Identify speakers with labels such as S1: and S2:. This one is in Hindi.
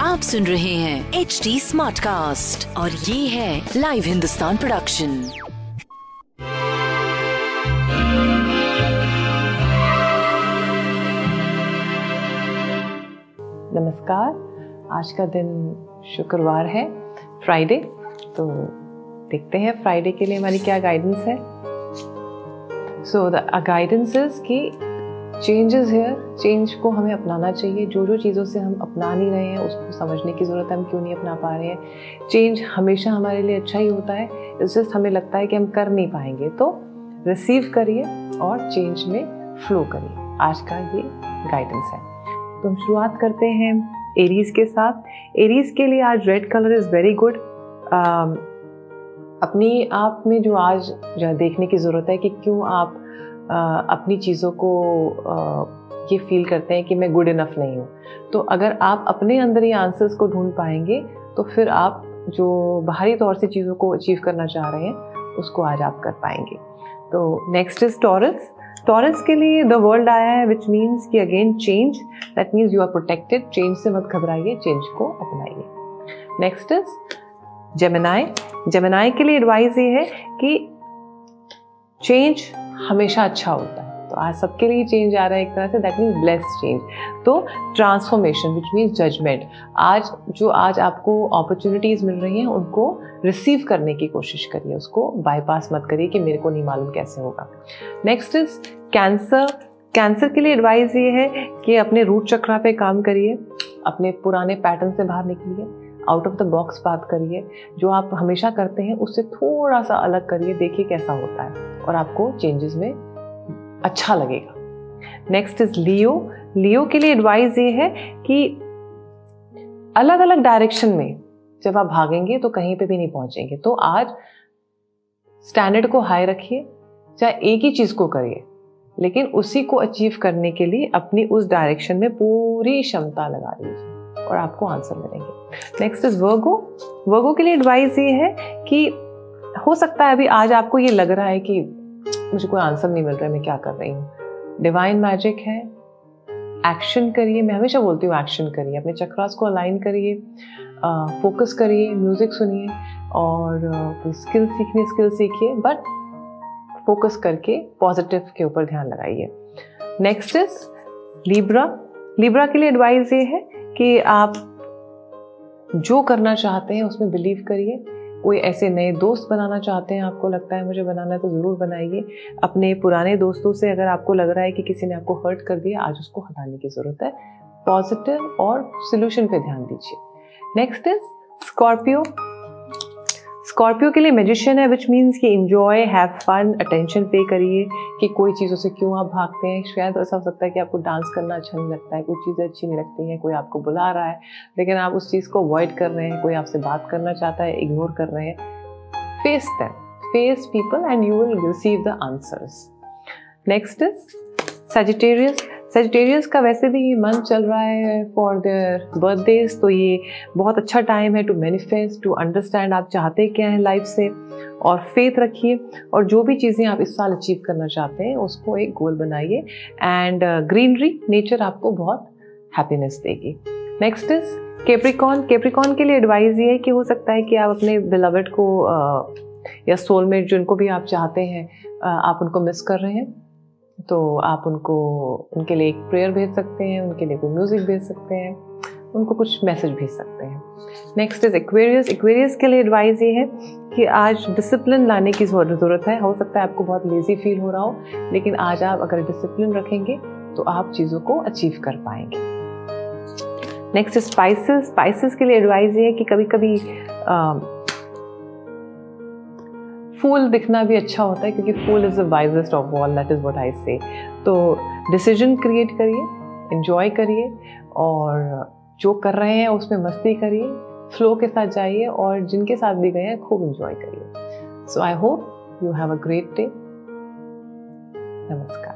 S1: आप सुन रहे हैं एच डी स्मार्ट कास्ट और ये है लाइव हिंदुस्तान प्रोडक्शन
S2: नमस्कार। आज का दिन शुक्रवार है फ्राइडे तो देखते हैं फ्राइडे के लिए हमारी क्या गाइडेंस है। सो द गाइडेंस इज़ कि चेंजेस हेयर चेंज को हमें अपनाना चाहिए। जो जो चीज़ों से हम अपना नहीं रहे हैं, उसको समझने की ज़रूरत है, हम क्यों नहीं अपना पा रहे हैं? चेंज हमेशा हमारे लिए अच्छा ही होता है। इस जस्ट हमें लगता है कि हम कर नहीं पाएँगे। तो रिसीव करिए और चेंज में फ्लो करिए। आज का ये गाइडेंस है। तो हम शुरुआत करते हैं एरीज के साथ। एरीज के लिए आज red colour is very good अपनी आप में जो आज, जो देखने की ज़रूरत है कि क्यों आप अपनी चीज़ों को ये फील करते हैं कि मैं गुड इनफ नहीं हूँ। तो अगर आप अपने अंदर ही आंसर्स को ढूंढ पाएँगे तो फिर आप जो बाहरी तौर से चीज़ों को अचीव करना चाह रहे हैं, उसको आज आप कर पाएँगे। तो नेक्स्ट इज़ टॉरस टॉरस के लिए द वर्ल्ड आया है विच मीन्स कि again change that means you are protected change से मत घबराइए चेंज को अपनाइए। नेक्स्ट इज़ जेमिनाई जेमिनाई के लिए एडवाइस ये है कि चेंज हमेशा अच्छा होता है। तो आज सबके लिए चेंज आ रहा है एक तरह से दैट मीन्स ब्लेस चेंज तो ट्रांसफॉर्मेशन विच मीन्स जजमेंट आज जो आज आपको अपॉर्चुनिटीज़ मिल रही हैं, उनको रिसीव करने की कोशिश करिए। उसको बाईपास मत करिए कि मेरे को नहीं मालूम कैसे होगा। नेक्स्ट इज़ कैंसर कैंसर के लिए एडवाइस ये है कि अपने रूट चक्रा पे काम करिए। अपने पुराने पैटर्न से बाहर निकलिए। आउट ऑफ़ द बॉक्स बात करिए। जो आप हमेशा करते हैं, उससे थोड़ा सा अलग करिए, देखिए कैसा होता है और आपको चेंजेस में अच्छा लगेगा। नेक्स्ट इज़ लियो लियो के लिए एडवाइस ये है कि अलग अलग डायरेक्शन में जब आप भागेंगे तो कहीं पे भी नहीं पहुँचेंगे। तो आज स्टैंडर्ड को हाई रखिए, चाहे एक ही चीज़ को करिए, लेकिन उसी को अचीव करने के लिए अपनी उस डायरेक्शन में पूरी क्षमता लगा लीजिए और आपको आंसर मिलेंगे। नेक्स्ट इज़ वर्गो वर्गो के लिए एडवाइस ये है कि हो सकता है अभी आज आपको ये लग रहा है कि मुझे कोई आंसर नहीं मिल रहा है, मैं क्या कर रही हूँ। डिवाइन मैजिक है। एक्शन करिए। मैं हमेशा बोलती हूँ एक्शन करिए। अपने चक्रास को अलाइन करिए। फोकस करिए। म्यूज़िक सुनिए। और स्किल सीखने स्किल सीखिए। बट फोकस करके पॉजिटिव के ऊपर ध्यान लगाइए। नेक्स्ट इज़ लिब्रा लिब्रा के लिए एडवाइस ये है कि आप जो करना चाहते हैं उसमें बिलीव करिए। कोई ऐसे नए दोस्त बनाना चाहते हैं, आपको लगता है मुझे बनाना है तो ज़रूर बनाइए। अपने पुराने दोस्तों से अगर आपको लग रहा है कि किसी ने आपको हर्ट कर दिया, आज उसको हटाने की ज़रूरत है। पॉजिटिव और सोल्यूशन पे ध्यान दीजिए। नेक्स्ट इज़ स्कॉर्पियो स्कॉर्पियो के लिए मेजिशियन है विच मीन्स कि enjoy have fun attention pay करिए कि कोई चीज़ों से क्यों आप भागते हैं। शायद ऐसा हो सकता है कि आपको डांस करना अच्छा नहीं लगता है, कोई चीज़ें अच्छी नहीं लगती हैं, कोई आपको बुला रहा है, लेकिन आप उस चीज़ को अवॉइड कर रहे हैं, कोई आपसे बात करना चाहता है इग्नोर कर रहे हैं। Face them face people and you will receive the answers next is Sagittarius Sagittarius का वैसे भी मन चल रहा है फॉर देयर बर्थडेज तो ये बहुत अच्छा टाइम है टू मैनिफेस्ट टू अंडरस्टैंड आप चाहते क्या हैं लाइफ से और फेथ रखिए और जो भी चीज़ें आप इस साल अचीव करना चाहते हैं उसको एक गोल बनाइए एंड ग्रीनरी नेचर आपको बहुत हैप्पीनेस देगी। नेक्स्ट इज़ केप्रिकॉन केप्रिकॉन के लिए एडवाइस ये है कि हो सकता है कि आप अपने बिलवड को uh, या सोलमेट जिनको भी आप चाहते हैं uh, आप उनको मिस कर रहे हैं। तो आप उनको, उनके लिए एक प्रेयर भेज सकते हैं, उनके लिए कोई म्यूज़िक भेज सकते हैं, उनको कुछ मैसेज भेज सकते हैं। नेक्स्ट इज़ एक्वेरियस एक्वेरियस के लिए एडवाइस ये है कि आज डिसिप्लिन लाने की ज़रूरत है। हो सकता है आपको बहुत लेजी फील हो रहा हो, लेकिन आज आप अगर डिसिप्लिन रखेंगे तो आप चीज़ों को अचीव कर पाएँगे। नेक्स्ट स्पाइसेस स्पाइसेस के लिए एडवाइस ये है कि कभी कभी फूल दिखना भी अच्छा होता है, क्योंकि fool is the wisest of all that is what I say तो डिसीज़न क्रिएट करिए इन्जॉय करिए, और जो कर रहे हैं उसमें मस्ती करिए फ्लो के साथ जाइए, और जिनके साथ भी गए हैं, खूब इन्जॉय करिए. So I hope you have a great day नमस्कार.